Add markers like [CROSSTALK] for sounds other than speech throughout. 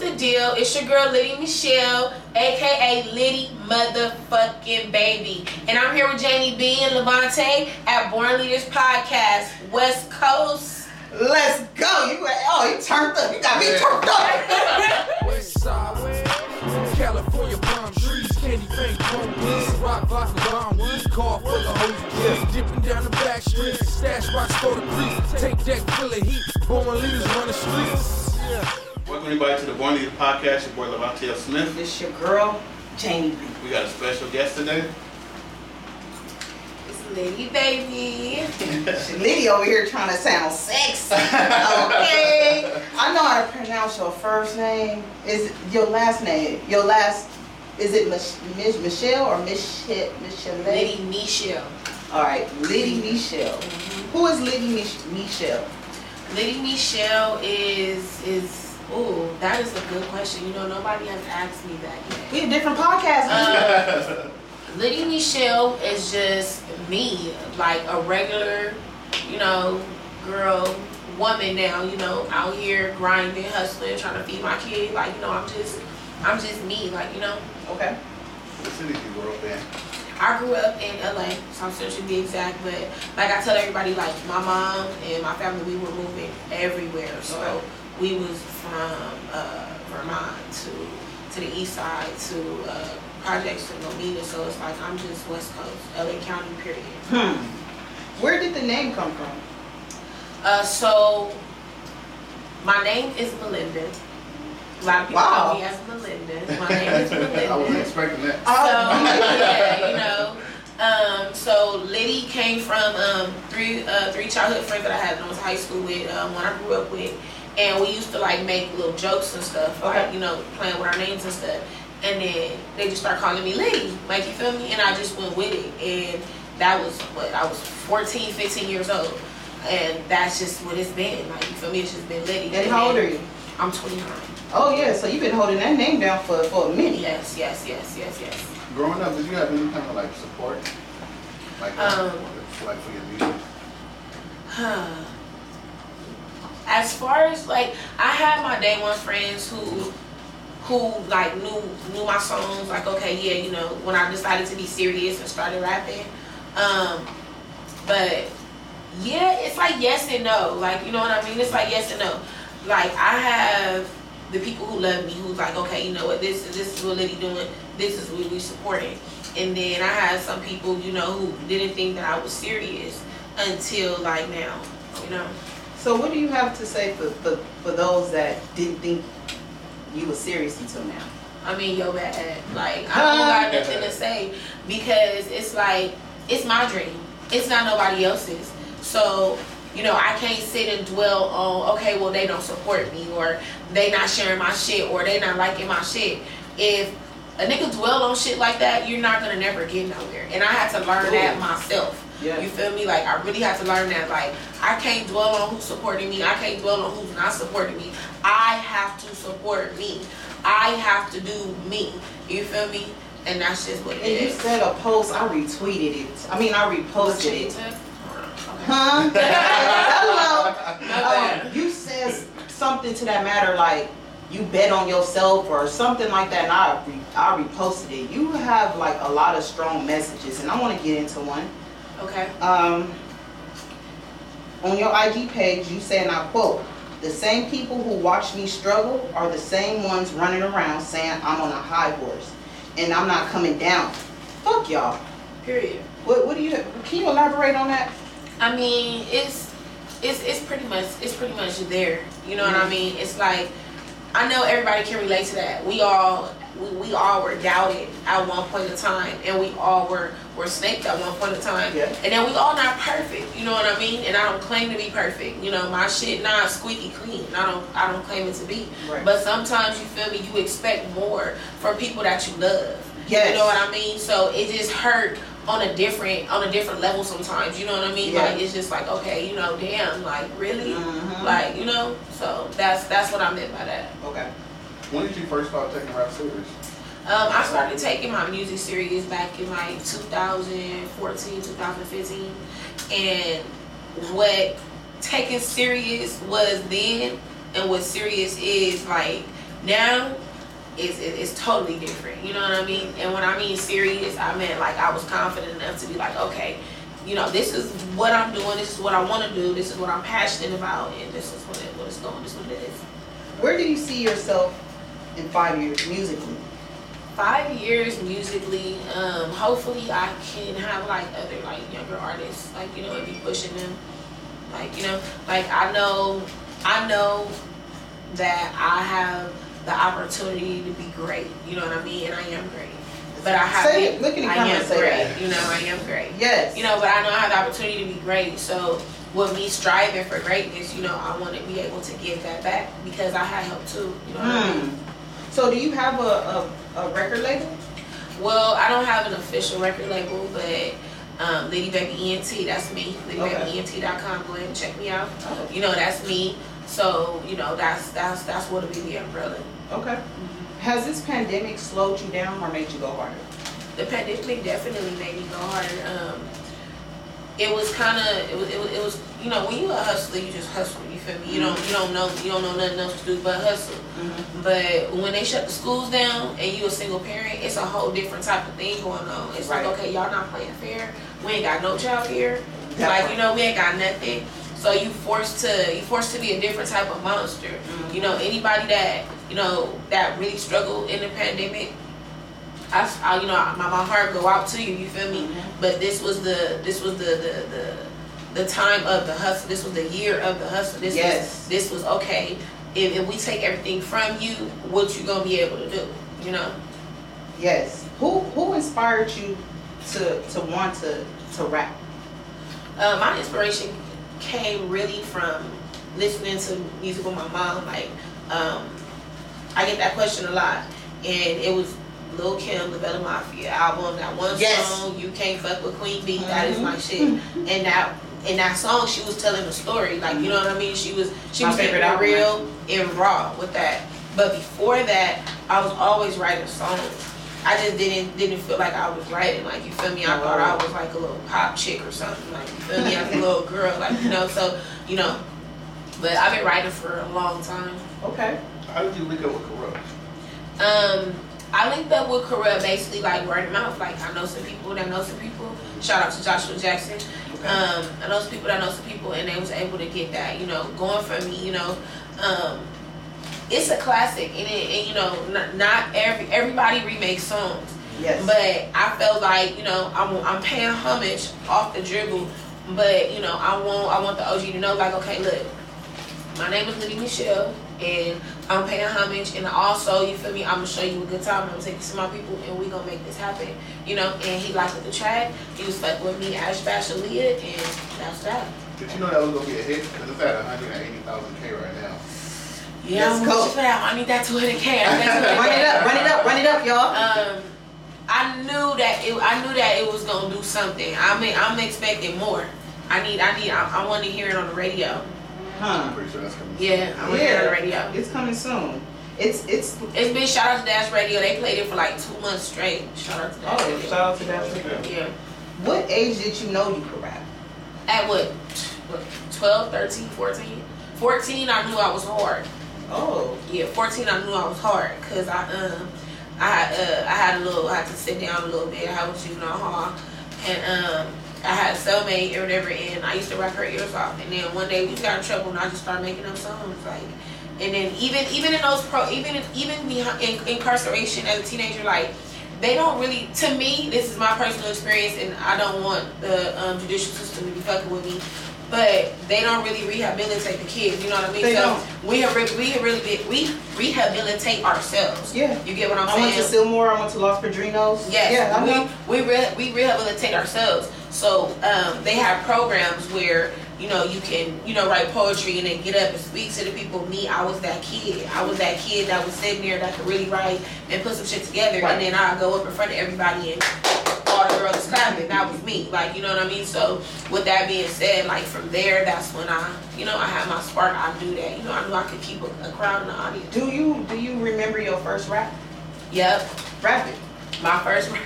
the deal? It's your girl Liddy Michelle, aka Liddy Motherfucking Baby. And I'm here with Jamie B and Levante at Born Leaders Podcast, West Coast. Let's go. You oh, you turned up. You got me turned up. [LAUGHS] West side, California palm trees, candy paint, police, rock vodka bomb weed, car full of hoes, dipping down the back street, stash box for the priest, take deck full of heat, born leaders run the streets. Welcome everybody to the Born Leader Podcast. Your boy Levante Smith. It's your girl, Jamie We got a special guest today. It's Liddy Baby. [LAUGHS] Liddy over here trying to sound sexy. Okay. I know how to pronounce your first name. Is your last name? Your last is it Mich- Mich- Michelle or Michelle? Michelle? Liddy Michelle. All right, Liddy Michelle. Mm-hmm. Who is Liddy Mich- Michelle? Liddy Michelle is is oh that is a good question. You know nobody has asked me that yet. We have different podcasts. Uh, Liddy Michelle is just me, like a regular, you know, girl, woman now, you know, out here grinding, hustling, trying to feed my kid. Like, you know, I'm just, I'm just me, like, you know. okay. What city you grew up in? I grew up in LA, South Central to be exact, but like I tell everybody, like my mom and my family, we were moving everywhere. So Okay. We was from uh, Vermont to to the east side to uh, projects to Lomita. So it's like I'm just West Coast, LA County, period. Hmm. Where did the name come from? Uh, so my name is Melinda. A lot of people Wow. know me as Melinda. My name is Melinda. [LAUGHS] I wasn't expecting that. So yeah, you know. Um, so Liddy came from um, three uh, three childhood friends that I had when I was in high school with, um, one I grew up with, and we used to like make little jokes and stuff, like Okay. you know, playing with our names and stuff. And then they just started calling me Liddy, like you feel me? And I just went with it, and that was what I was 14, 15 years old, and that's just what it's been. Like you feel me? It's just been Liddy. And how old are you? I'm 29. Oh yeah, so you've been holding that name down for, for a minute. Yes, yes, yes, yes, yes. Growing up, did you have any kind of like support? Like, Um, like for your music? As far as like I had my day one friends who who like knew knew my songs like okay yeah you know when I decided to be serious and started rapping. Um but yeah it's like yes and no. Like you know what I mean? It's like yes and no. Like I have the people who love me who's like okay you know what? This this is what Liddy doing. This is what we supporting. And then I had some people you know who didn't think that I was serious until like now you know So what do you have to say for, for, for those that didn't think you were serious until now? I mean, yo bad. Like, I [LAUGHS] don't got nothing to say because it's like, it's my dream. It's not nobody else's. So, you know, I can't sit and dwell on, okay, well, they don't support me or they not sharing my shit or they not liking my shit. If a nigga dwell on shit like that, you're not gonna never get nowhere. And I had to learn that myself. Yeah. You feel me? Like I really had to learn that. Like I can't dwell on who's supporting me. I can't dwell on who's not supporting me. I have to support me. I have to do me. You feel me? And that's just what it And you said a post, I retweeted it. I mean, I reposted it. Huh? [LAUGHS] Hello. Um, you said something to that matter like you bet on yourself or something like that and I, re- I reposted it. You have like a lot of strong messages and I want to get into one. Okay. um, on your IG page, you say, and I quote, the same people who watch me struggle are the same ones running around saying I'm on a high horse and I'm not coming down. Fuck y'all. Period. What, what do you, can you elaborate on that? I mean, it's it's it's pretty much it's pretty much there. You know what I mm-hmm. mean? It's like I know everybody can relate to that. We all we, we all were doubted at one point in time, and we all were were snaked at one point in time. Yeah. And then we all not perfect. You know what I mean? And I don't claim to be perfect. You know, my shit not squeaky clean. I don't I don't claim it to be. Right. But sometimes you feel me. You expect more from people that you love. Yes. You know what I mean? So it just hurt on a different on a different level sometimes. You know what I mean? Yeah. Like it's just like okay, you know, damn, like really, Mhm. like you know. So that's that's what I meant by that. Okay. When did you first start taking rap serious? Um, I started taking my music serious back in like 2014, 2015, and what taking serious was then, and what serious is like Now, is, it- it's totally different. You know what I mean? And when I mean serious, I meant like I was confident enough to be like, okay, you know, this is what I'm doing. This is what I want to do. This is what I'm passionate about, and this is what it, what it's going. This is what it is. Where do you see yourself in five years musically? Five years musically. Um, hopefully, I can have like other like younger artists, like you know, and be pushing them. Like you know, like I know, I know that I have the opportunity to be great. You know what I mean? And I am great. But I have Say it. Look at the I am say great. that. You know, I am great. Yes. You know, but I know I have the opportunity to be great. So with me striving for greatness, you know, I want to be able to give that back because I had help too. You know what I mean? So do you have a, a, a record label? Well, I don't have an official record label, but um, Lady Baby ENT, that's me. LadyBabyENT.com. Go ahead and check me out. Oh, You know, that's me. So you know, that's that's that's what'll be the umbrella. okay. Has this pandemic slowed you down or made you go harder? the pandemic definitely made me go harder. Um, it was kind of it was, it was it was you know when you a hustler you just hustle you feel me? You don't you don't know you don't know nothing else to do but hustle. Mm-hmm. but when they shut the schools down and you a single parent it's a whole different type of thing going on. It's Right. like okay y'all not playing fair. We ain't got no child care That like you know we ain't got nothing. So you forced to you forced to be a different type of monster. Mhm. you know anybody that you know that really struggled in the pandemic I, I you know my, my heart go out to you you feel me Mhm. but this was the this was the the the, the time of the hustle this was the year of the hustle this Yes. was this was okay if, if we take everything from you what you gonna be able to do you know Yes. Who who inspired you to to want to to rap? uh, my inspiration came really from listening to music with my mom. Like, um, I get that question a lot, and it was Lil Kim, the Bella Mafia album. That one Yes. song, "You Can't Fuck with Queen Bee," that is my shit. Mm-hmm. And that in that song, she was telling a story. Like, you know what I mean? She was she My was keeping favorite it album, real and raw with that. But before that, I was always writing songs. I just didn't didn't feel like I was writing. Like you feel me? I thought I was like a little pop chick or something. Like you feel me? As a little girl, like you know. So you know, but I've been writing for a long time. Okay. How did you link up with Corrupt? Um, I linked up with Corrupt basically like word of mouth. Like I know some people that know some people. Shout out to Joshua Jackson. Um, I know some people that know some people, and they was able to get that, you know, going for me. You know, um, it's a classic, and, it, and you know, not, not every everybody remakes songs. Yes. But I felt like you know I'm I'm paying homage off the dribble, but you know I want I want the OG to know like okay look, my name is Liddy Michelle and I'm paying homage and also you feel me I'm gonna show you a good time I'm gonna take you to my people and we gonna make this happen you know and he liked the track he was like with me Ash Bash and that's that. Did you know that was gonna be a hit? Because it's at 180,000 K right now. Yeah, Let's I'm go. for that. I need that 200k. I need that 200K. [LAUGHS] run it up, run it up, run it up, y'all. Um, I knew that it. I knew that it was gonna do something. I mean, I'm expecting more. I need. I need. I, I want to hear it on the radio. I'm pretty sure that's coming. Yeah, I want to hear it on the radio. It's coming soon. It's it's It's been shout out to Dash Radio. They played it for like two months straight. Shout out to Dash oh Radio. shout out to that. Yeah. What age did you know you could rap? At what? What? 12, 13, 14? 14, I knew I was hard. Oh. Yeah, 14, I knew I was hard because I um I had uh I had a little I had to sit down a little bit. I was juvenile hall, and um I had a cellmate or whatever, and I used to rap her ears off. And then one day we got in trouble, and I just started making up songs like. And then even even in those pro even in, even behind, in incarceration as a teenager, like they don't really to me this is my personal experience, and I don't want the um, judicial system to be fucking with me. But they don't really rehabilitate the kids, you know what I mean? They so don't. we have re- we have really been, we rehabilitate ourselves. Yeah. You get what I'm I saying? I went to Sylmar. I went to Los Padrinos. Yes, Yeah, I know. we we, re- we rehabilitate ourselves. So um, they have programs where you know you can you know write poetry and then get up and speak to the people. Me, I was that kid. I was that kid that was sitting there that could really write and put some shit together. Right. And then I'd go up in front of everybody and all the girls clapping. That was me. Like you know what I mean. So with that being said, like from there, that's when I you know I had my spark. I do that. You know I knew I could keep a, a crowd in the audience. Do you do you remember your first rap? Yep, Rap it. My first. [LAUGHS]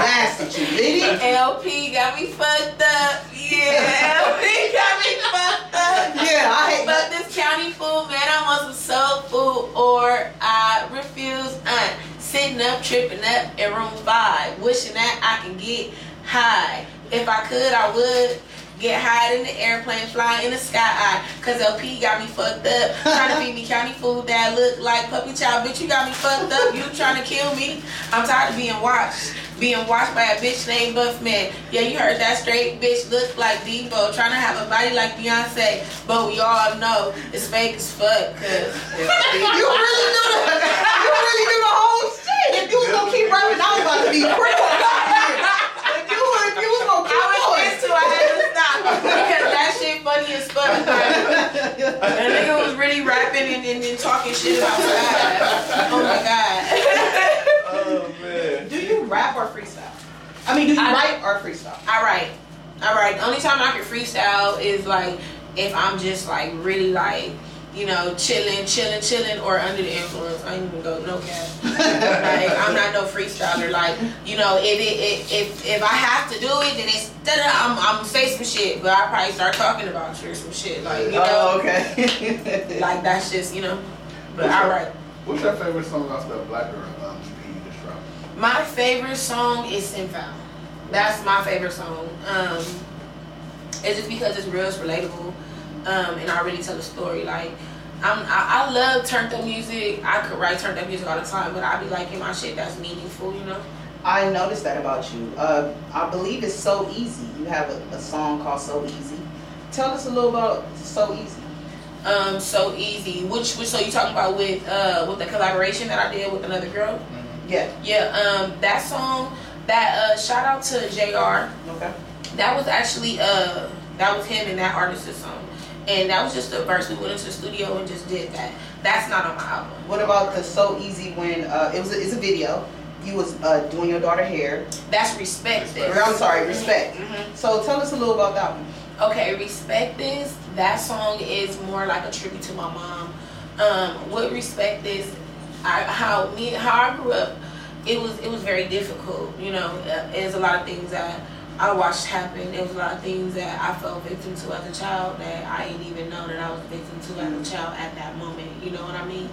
Blasted you. LP got me fucked up. Yeah, [LAUGHS] LP got me fucked up. Yeah, I hate Fuck this county food, man. I want some soul food. or I refuse. Uh, sitting up, tripping up in room five, wishing that I can get high. If I could, I would. Get high in the airplane, fly in the sky. Cause LP got me fucked up. Trying to feed me county food that look like puppy child. Bitch, you got me fucked up. You trying to kill me. I'm tired of being watched. Being watched by a bitch named Buff Man. Yeah, you heard that straight bitch look like Debo. Trying to have a body like Beyonce. But we all know it's fake as fuck. Cause you really do the, you really do the whole shit. If you was gonna keep rapping, I was about to be critical. [LAUGHS] If you, if you was gonna keep I was going. pissed too. I had to stop because that shit funny as fuck. Like, that [LAUGHS] nigga was really rapping and, then, and talking shit about God. Oh my god. Oh man. Do you rap or freestyle? I mean, do you I- write or freestyle? I write. I write. The only time I can freestyle is like if I'm just like really like you know chilling, chilling, chilling, or under the influence. I ain't even go no cap. [LAUGHS] like I'm not no freestyler. Like you know if it if if, if I have to do it, then it's I'm I'm say some shit, but I probably start talking about you or some shit like you know. Oh, okay. [LAUGHS] Like that's just you know. But What's I your- write. What's your favorite song off the Black Girl um, EP just dropped? My favorite song is Simfoul. That's my favorite song. Um, it's just because it's real, it's relatable, um, and I really tell a story. Like, I'm, I, I love turned up music. I could write turned up music all the time, but I be liking my shit that's meaningful, you know. I noticed that about you. Uh, I believe it's So Easy. You have a, a song called So Easy. Tell us a little about So Easy. Um, so easy. Which, which, so you talking about with, uh, with the collaboration that I did with another girl? Yeah. Yeah. Um, that song. That uh, shout out to Jr. Okay. That was actually uh that was him and that artist's song. And that was just a verse. We went into the studio and just did that. That's not on my album. What about the So Easy when uh, it was a, it's a video? You was uh, doing your daughter hair. That's respect this. I'm sorry, respect. Mhm. So tell us a little about that one. Okay, respect this. That song is more like a tribute to my mom. Um, what respect this? I how me how I grew up. It was it was very difficult. You know, Uh, there's a lot of things that I watched happen. There was a lot of things that I fell victim to as a child that I didn't even know that I was victim to as a mm-hmm. child at that moment. You know what I mean?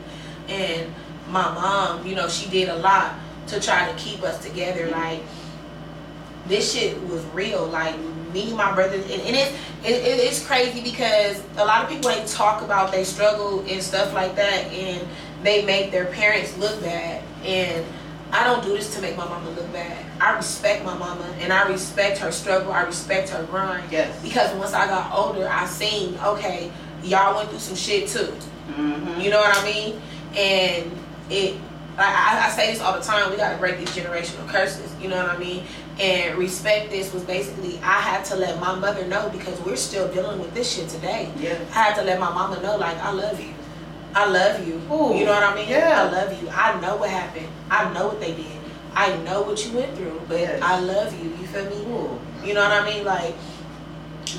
And my mom, you know, she did a lot to try to keep us together. Mm-hmm. Like this shit was real. Like me, and my brother, and, and it, it, it it's crazy because a lot of people ain't talk about they struggle and stuff like that, and they make their parents look bad. And I don't do this to make my mama look bad. I respect my mama, and I respect her struggle. I respect her grind. Yes. Because once I got older, I seen okay, y'all went through some shit too. Mm-hmm. You know what I mean? And it, like I, I say this all the time. We gotta break these generational curses. You know what I mean? And respect this was basically I had to let my mother know because we're still dealing with this shit today. Yeah. I had to let my mama know like I love you. I love you. Ooh, you know what I mean? yeah. I love you. I know what happened. I know what they did. I know what you went through, but Yes. I love you. You feel me? Ooh. You know what I mean? Like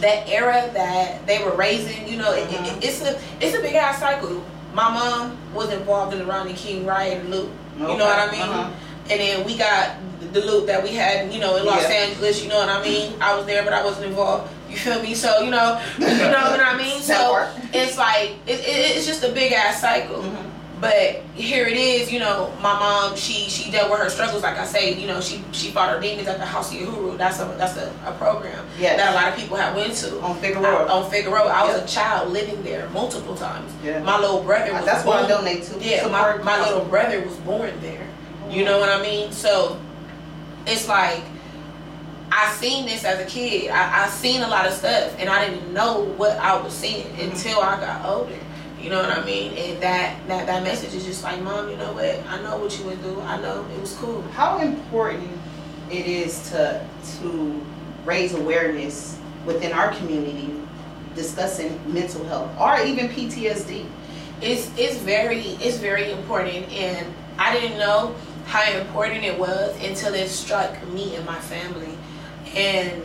that era that they were raising, you know, it, it, it's a it's a big ass cycle. My mom was involved in the Rodney King riot and loop. You know what I mean? Uh-huh. And then we got the loop that we had, you know, in Los Yeah. Angeles. You know what I mean? I was there, but I wasn't involved. You feel me? So you know, [LAUGHS] you know what I mean? So it's like it, it, it's just a big ass cycle. Mhm. But here it is, you know, my mom, she she dealt with her struggles. Like I say, you know, she she fought her demons at the House of Uhuru. That's a that's a, a program Yes. that a lot of people have went to. On Figueroa. I- on Figueroa. I was Yeah. a child living there multiple times. Yeah. My little brother was That's what I donate to. Yeah, my, my little brother was born there. You know what I mean? So it's like I seen this as a kid. I, I seen a lot of stuff and I didn't know what I was seeing Mm-hmm. until I got older. You know what I mean? And that, that that message is just like, Mom, you know what? I know what you went through. I know it was cool. How important it is to to raise awareness within our community discussing mental health or even PTSD. it's it's very it's very important and I didn't know how important it was until it struck me and my family and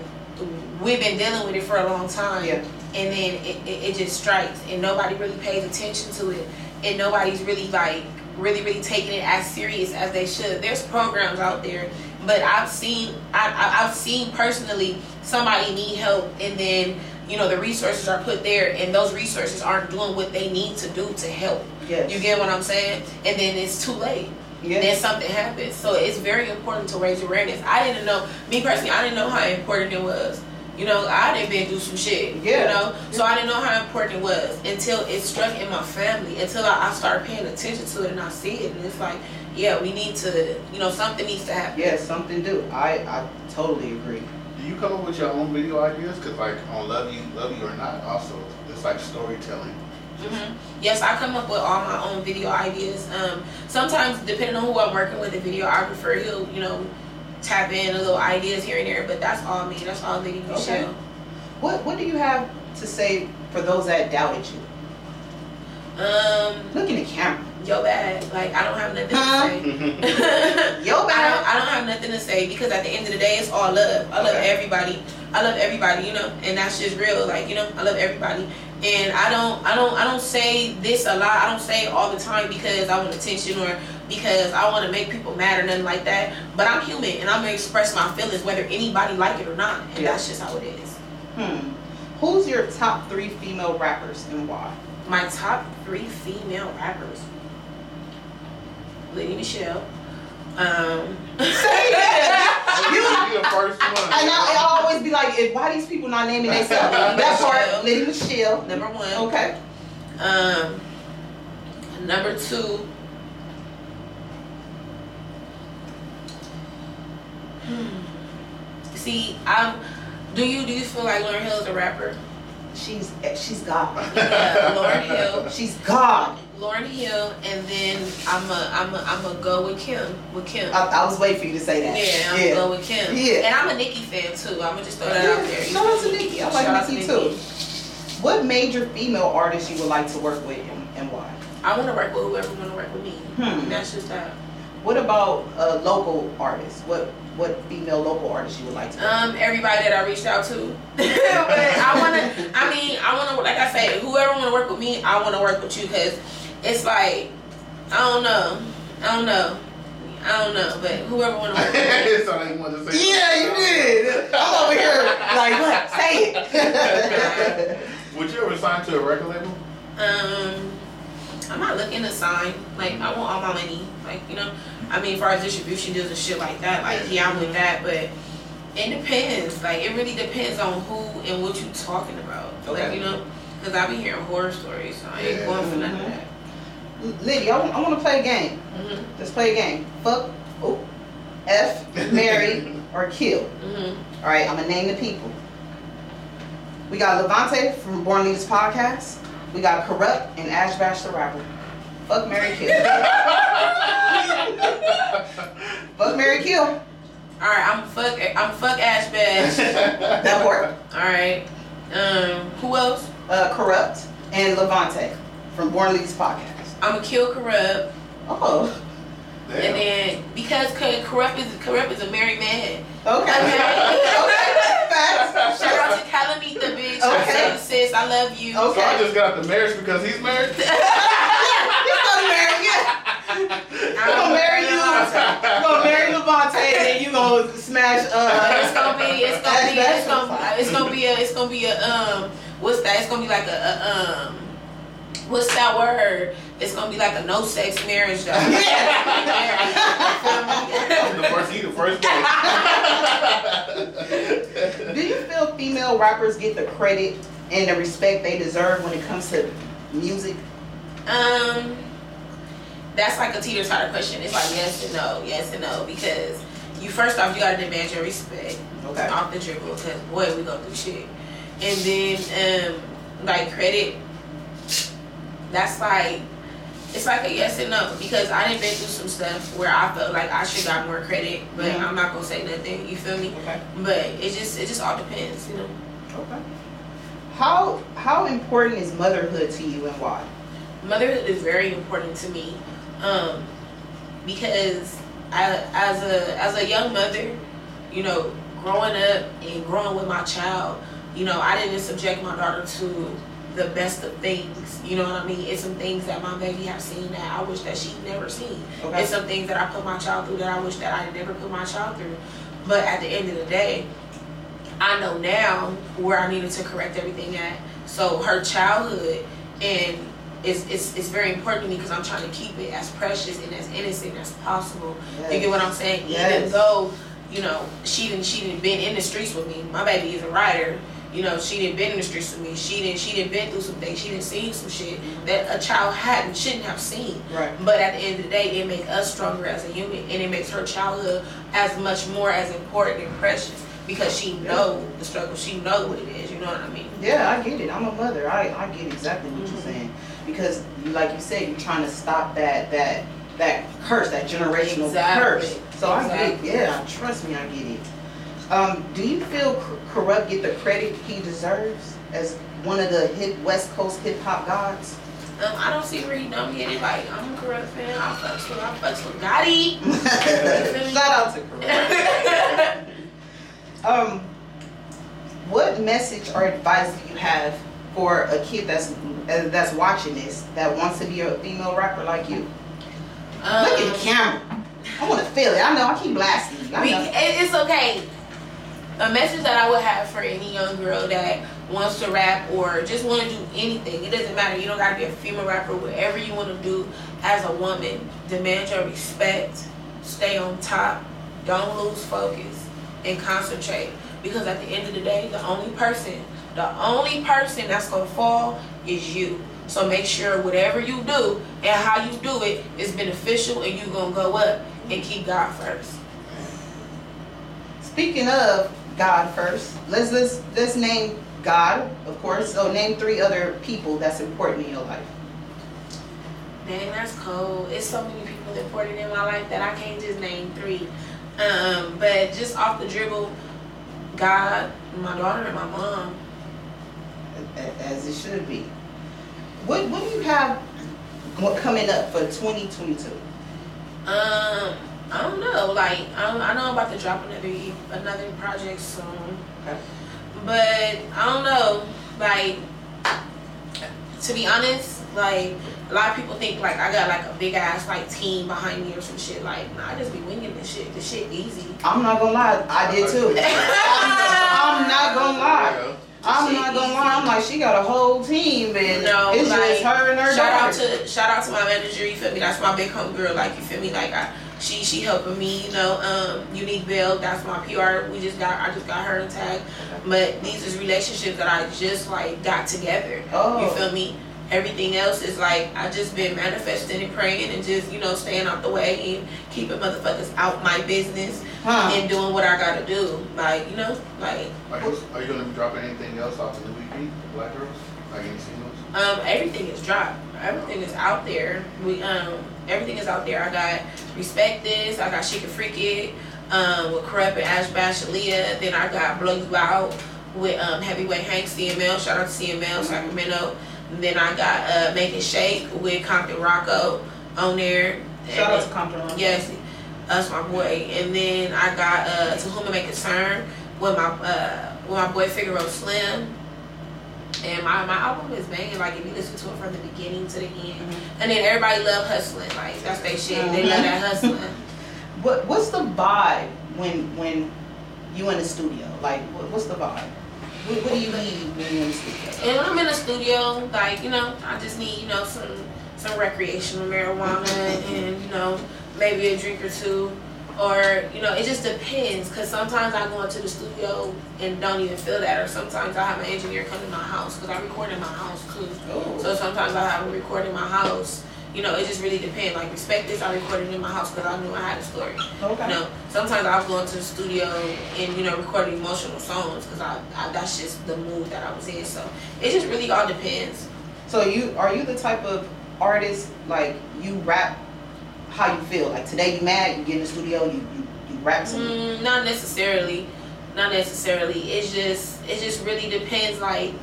we've been dealing with it for a long time. Yeah. and then it, it, it just strikes and nobody really pays attention to it. And nobody's really like really really taking it as serious as they should. There's programs out there but I've seen I, I, I've seen personally somebody need help and then you know the resources are put there and those resources aren't doing what they need to do to help. Yes. you get what i'm saying? And then it's too late Yes. then something happens so it's very important to raise awareness i didn't know me personally i didn't know how important it was you know i didn't been through some shit Yeah. you know so i didn't know how important it was until it struck in my family until i, I started paying attention to it and i see it and it's like yeah we need to you know something needs to happen Yes, something do. I, I totally agree. Do you come up with your own video ideas? Cause like on Love You, Love You or Not, also it's like storytelling. Hmm Yes, I come up with all my own video ideas. Um, sometimes, depending on who I'm working with, the videographer, he'll, you know, tap in a little ideas here and there. But that's all me. That's all Lady Michelle. What What do you have to say for those that doubted you? Um, Look in the camera. yo bad. Like I don't have nothing Huh? to say. [LAUGHS] Yo [LAUGHS] I don't, bad. I don't have nothing to say because at the end of the day, it's all love. I love Okay. everybody. I love everybody, you know, and that's just real. Like you know, I love everybody, and I don't, I don't, I don't say this a lot. I don't say it all the time because I want attention or because I want to make people mad or nothing like that. But I'm human, and I'm gonna express my feelings whether anybody like it or not, and Yeah. that's just how it is. Hmm. Who's your top three female rappers and why? My top three female rappers: Lady Michelle. Um, [LAUGHS] you be the first one. And I, I always be like, if, why these people not naming themselves? [LAUGHS] that part, Lady Michelle. number one. Okay. Um, number two. Hmm. See, I'm. Do you do you feel like Lauryn Hill is a rapper? She's she's God. Yeah, Lauryn Hill, She's God. Lauryn Hill, and then I'm a I'm a I'm a go with Kim with Kim. I, I was waiting for you to say that. yeah, I'm yeah. gonna go with Kim. Yeah. and I'm a Nicki fan too. I'm gonna just throw that Yeah, out there. Shout out to Nicki. I like Shout out to Nicki too. What major female artist you would like to work with and, and why? I want to work with whoever want to work with me. Hmm. That's just that. What about uh, local artists? What what female local artists you would like to? Work Um, everybody that I reached out to. [LAUGHS] but I wanna, I mean, I wanna, like I say, whoever wanna work with me, I wanna work with you because it's like, I don't know, I don't know, I don't know, but whoever wanna work with me. so I wanted to with? say. Yeah, you did. I'm over here like, what? Say it. [LAUGHS] Would you ever sign to a record label? Um, I'm not looking to sign. Like, I want all my money. Like, you know, I mean, as far as distribution deals and shit like that, like, yeah, I'm with that, but it depends. Like, it really depends on who and what you talking about. Okay. Like, you know, because I've been hearing horror stories, so I ain't Yeah. going for none of that. Liddy, I, want, I want to play a game. Mhm. Let's play a game. Fuck, oh, F, marry, [LAUGHS] or kill. Mhm. All right, I'm gonna name the people. We got Levante from Born Leaders Podcast. We got Corrupt and Ash Bash the rapper. Fuck Mary Kill. [LAUGHS] Fuck Mary Kill. All right, I'm fuck. I'm fuck Ash Bash. [LAUGHS] That work. all right. Um, who else? Uh, Corrupt and Levante from Born Leaders Podcast. I'm gonna kill Corrupt, Oh, and then because Corrupt is Corrupt is a married man. okay. [LAUGHS] okay. Facts. Shout out to Calamita, bitch. I Okay. love you, sis. I love you. Okay. So I just got the marriage because he's married? [LAUGHS] He's gonna marry you. I'm gonna marry you. He's gonna marry Levante and then you gonna smash Uh, it's gonna be, it's gonna be, it's gonna, it's gonna be a, it's gonna be a, um, what's that? It's gonna be like a, a um, what's that word? It's gonna be like a no sex marriage, though. [LAUGHS] the first, he the first one. [LAUGHS] Do you feel female rappers get the credit and the respect they deserve when it comes to music? Um, that's like a teeter totter question. It's like yes and no, yes and no, because you first off you gotta demand your respect Okay. off the dribble, because boy we go through shit, and then um like credit, that's like it's like a yes and no because I didn't been through some stuff where I felt like I should got more credit, but Mhm. I'm not gonna say nothing. You feel me? Okay. But it just it just all depends, you know. Okay. How how important is motherhood to you and why? motherhood is very important to me um, because I, as a as a young mother you know growing up and growing with my child you know i didn't subject my daughter to the best of things you know what i mean it's some things that my baby have seen that i wish that she'd never seen Okay. it's some things that i put my child through that i wish that i had never put my child through but at the end of the day I know now where I needed to correct everything at. So her childhood and it's, it's, it's very important to me because I'm trying to keep it as precious and as innocent as possible. You get what I'm saying? Even though, you know, she didn't she didn't been in the streets with me. My baby is a writer. You know, she didn't been in the streets with me. She didn't she didn't been through some things. She didn't seen some shit that a child hadn't shouldn't have seen. Right. But at the end of the day, it makes us stronger as a human, and it makes her childhood as much more as important and precious because she know the struggle. She know what it is. You know what I mean? Yeah, I get it. I'm a mother. I, I get exactly what Mhm. you're saying. Because like you said, you're trying to stop that that that curse, that generational Exactly. curse. So I get Exactly. yeah, trust me, I get it. Um, do you feel Corrupt get the credit he deserves as one of the hip West Coast hip hop gods? Um, I don't see where he don't get it. Like I'm a corrupt fan. I fucks with I fucks with Gotti. [LAUGHS] Shout out to Corrupt. [LAUGHS] um, what message or advice do you have for a kid that's uh, that's watching this that wants to be a female rapper like you? Um, Look at the camera. I want to feel it. I know. I keep blasting. I We, it's okay. A message that I would have for any young girl that wants to rap or just want to do anything. It doesn't matter. You don't got to be a female rapper. Whatever you want to do as a woman, demand your respect. Stay on top. Don't lose focus and concentrate. Because at the end of the day, the only person, the only person that's gonna fall is you. So make sure whatever you do and how you do it is beneficial and you're gonna go up and keep God first. Speaking of God first, let's let's let's name God, of course. So name three other people that's important in your life. Dang, that's cold. It's so many people important in my life that I can't just name three. Um, but just off the dribble, God, my daughter, and my mom. As it should be. What what do you have coming up for 2022? Um, I don't know. Like I, don't, I know I'm about to drop another another project soon, Okay. but I don't know. Like to be honest, like a lot of people think like I got like a big ass like team behind me or some shit. Like nah, I just be winging this shit. This shit easy. I'm not gonna lie, I did too. [LAUGHS] I'm not gonna lie. I'm not gonna lie. I'm like she got a whole team and No, it's like, just her and her shout out to shout out to my manager. You feel me? That's my big home girl. Like you feel me? Like I, she she helping me. You know, um, Unique Bell. That's my PR. We just got I just got her in tag. But these is relationships that I just like got together. Oh. You feel me? Everything else is like I just been manifesting and praying and just you know staying out the way and keeping motherfuckers out my business Huh. and doing what I gotta do. Like you know, like Are you, are you gonna be dropping anything else off in the new EP, Black Girls? Like any singles? Um, everything is dropped. Everything is out there. We um, everything is out there. I got respect this. I got she can freak it. Um, with Corrupt and Ash Bash Aaliyah. Then I got blow you out with um heavyweight Hank CML. Shout out to CML Sacramento. And then I got uh Make It Shake with Compton Rocco on there. Shout And out to Compton Rocco. Yes, that's my boy. And then I got uh To Whom It May Concern with my uh with my boy Figaro Slim. And my, my album is banging. Like if you listen to it from the beginning to the end, Mm-hmm. and then everybody love hustling. Like that's their shit. They love that hustling. [LAUGHS] What what's the vibe when when you in the studio? Like what, what's the vibe? What, what do you need when you're in the studio? And I'm in the studio, like you know, I just need you know some some recreational marijuana and you know maybe a drink or two, or you know it just depends. Cause sometimes I go into the studio and don't even feel that, or sometimes I have an engineer come to my house because I record in my house too. Oh. So sometimes I have a record in my house. You know, it just really depends. Like respect this, I recorded in my house because I knew I had a story. Okay. You know, sometimes I was going to the studio and you know recording emotional songs because I, I that's just the mood that I was in. So it just really all depends. So you are you the type of artist like you rap how you feel? Like today you mad, you get in the studio, you you, you rap some Mm, not necessarily, not necessarily. It's just it just really depends like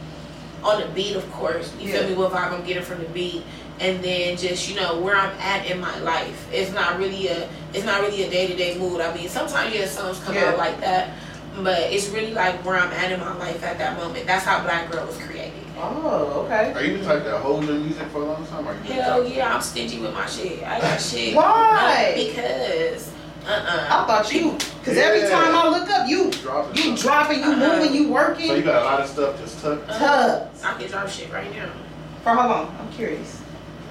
on the beat, of course. You Yeah. feel me? What vibe I'm getting from the beat, and then just you know where I'm at in my life. It's not really a it's not really a day to day mood. I mean, sometimes yeah, songs come Yeah. out like that, but it's really like where I'm at in my life at that moment. That's how Black Girl was created. Oh, okay. Are you the type that holds your music for a long time? Or you Hell yeah, I'm stingy with my shit. I got shit. Why? Uh, because uh uh I thought you Cause every time I look up, you Dropping you stuff. dropping, you Uh-huh. moving, you working. So you got a lot of stuff just tucked. Tubs. I can drop shit right now. For how long? I'm curious.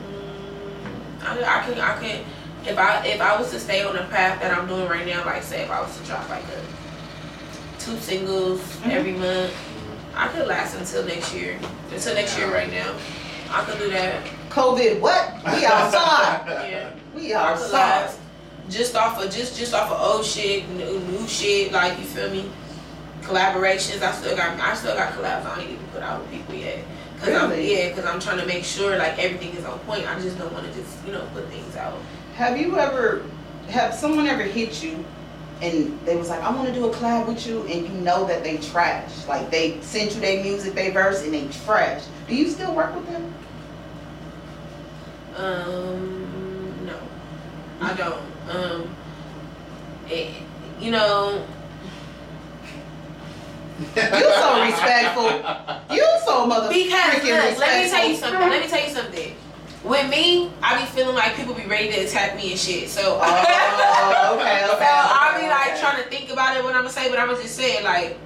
Mm, I, I can I can if I if I was to stay on the path that I'm doing right now, like say if I was to drop like a two singles Mhm. every month, I could last until next year. Until next year right now. I could do that. COVID, what? We outside. [LAUGHS] Yeah. We outside. just off of just just off of old shit, new, new shit, like you feel me? Collaborations. I still got I still got collabs I ain't even put out with people yet. Cause I'm Really? yeah, cause I'm trying to make sure like everything is on point. I just don't want to just you know put things out. Have you ever, have someone ever hit you and they was like, I want to do a collab with you, and you know that they trash? Like they sent you their music, they verse, and they trash. Do you still work with them? Um, no, I don't. Um, it, you know, You so respectful. You so mother because freaking look, let me tell you something. Let me tell you something. With me, I be feeling like people be ready to attack me and shit. So, Oh, okay, okay. [LAUGHS] so I be like okay. trying to think about it what I'm gonna say, but I'm gonna just say it like,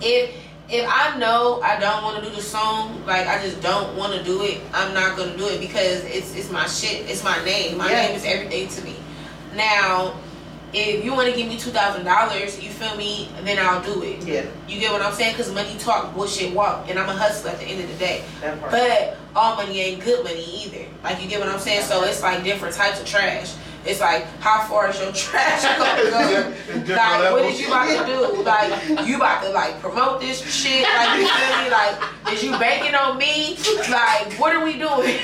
if if I know I don't want to do the song, like I just don't want to do it, I'm not gonna do it because it's it's my shit, it's my name. My Yeah. name is everything to me. Now, if you want to give me two thousand dollars, you feel me? Then I'll do it. Yeah, You get what I'm saying? Because money talk, bullshit walk, and I'm a hustler at the end of the day. But all money ain't good money either. Like you get what I'm saying? So it's like different types of trash. It's like how far is your trash gonna go? [LAUGHS] Like what levels. you about to do? Like you about to like promote this shit? Like you feel me? Like is you banking on me? Like what are we doing?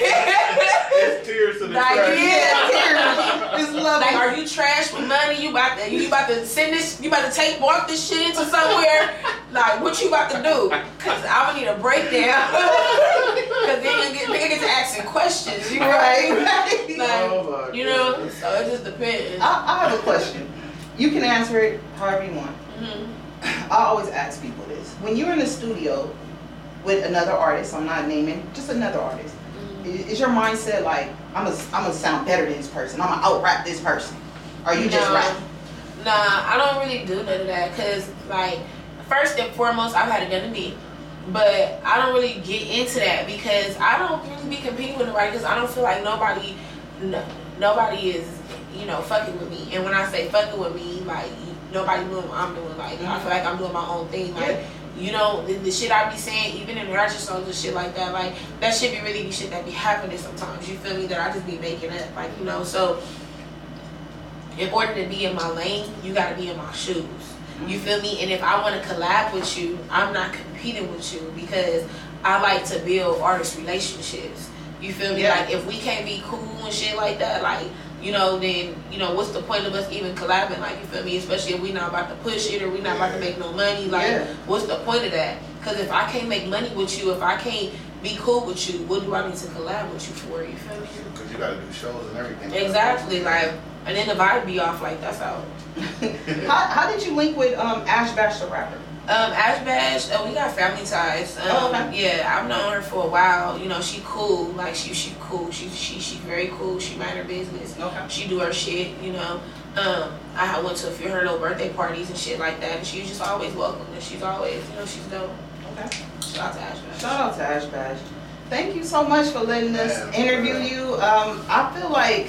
It's tears to the Like, trash. yeah. [LAUGHS] This love. Like, are you trash with money? You about to you about to send this? You about to take walk this shit into somewhere? Like, what you about to do? Cause I'm gonna need a breakdown. [LAUGHS] Cause then you get nigga get to asking questions. You right? right? right. Like, Oh my you know. goodness. So it just depends. I, I have a question. You can answer it however you want. Mhm. I always ask people this. When you're in the studio with another artist, I'm not naming, just another artist, i- is your mindset like, I'm gonna I'm gonna sound better than this person, I'm gonna out rap this person? Or you just No. rap? Nah, I don't really do none of that. Cause like, first and foremost, I've had it done to me. But I don't really get into that because I don't really be competing with nobody because I don't feel like nobody, no, nobody is, you know, fucking with me. And when I say fucking with me, like nobody doing what I'm doing. Like I feel like I'm doing my own thing. Like you know, the, the shit I be saying, even in ratchet songs and shit like that, like that shit be really be shit that be happening sometimes. You feel me? That I just be making up, like you know. So in order to be in my lane, you gotta be in my shoes. You mm-hmm. feel me? And if I want to collab with you, I'm not competing with you because I like to build artist relationships. You feel me? Yeah. Like if we can't be cool and shit like that, like you know, then you know what's the point of us even collabing? Like you feel me? Especially if we not about to push it or we not about to make no money. Like Yeah. what's the point of that? Because if I can't make money with you, if I can't be cool with you, what do I need to collab with you for? You feel me? Because you gotta do shows and everything. Exactly. Like and then the vibe be off. Like that's how. [LAUGHS] how, how did you link with um, Ash Bash the rapper? Um, Ash Bash, uh, we got family ties. Um, Oh, okay. Yeah, I've known her for a while. You know, she cool. Like she, she cool. She, she, she very cool. She mind her business. Okay. She do her shit. You know. Um, I went to a few of her little birthday parties and shit like that, and she was just always welcome. And she's always, you know, she's dope. Okay. Shout out to Ash Bash. Shout out to Ash Bash. Thank you so much for letting us Man, interview yeah. you. Um, I feel like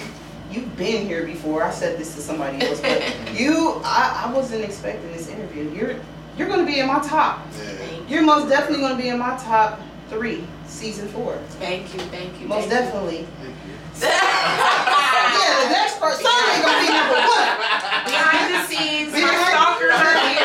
you've been here before. I said this to somebody else, but [LAUGHS] you, I, I wasn't expecting this interview. You're, you're going to be in my top. Yeah. You're most definitely going to be in my top three, season four. Thank you, thank you. Most thank definitely. You. yeah, the next person, somebody's going to be number one. Behind the scenes, my stalkers are.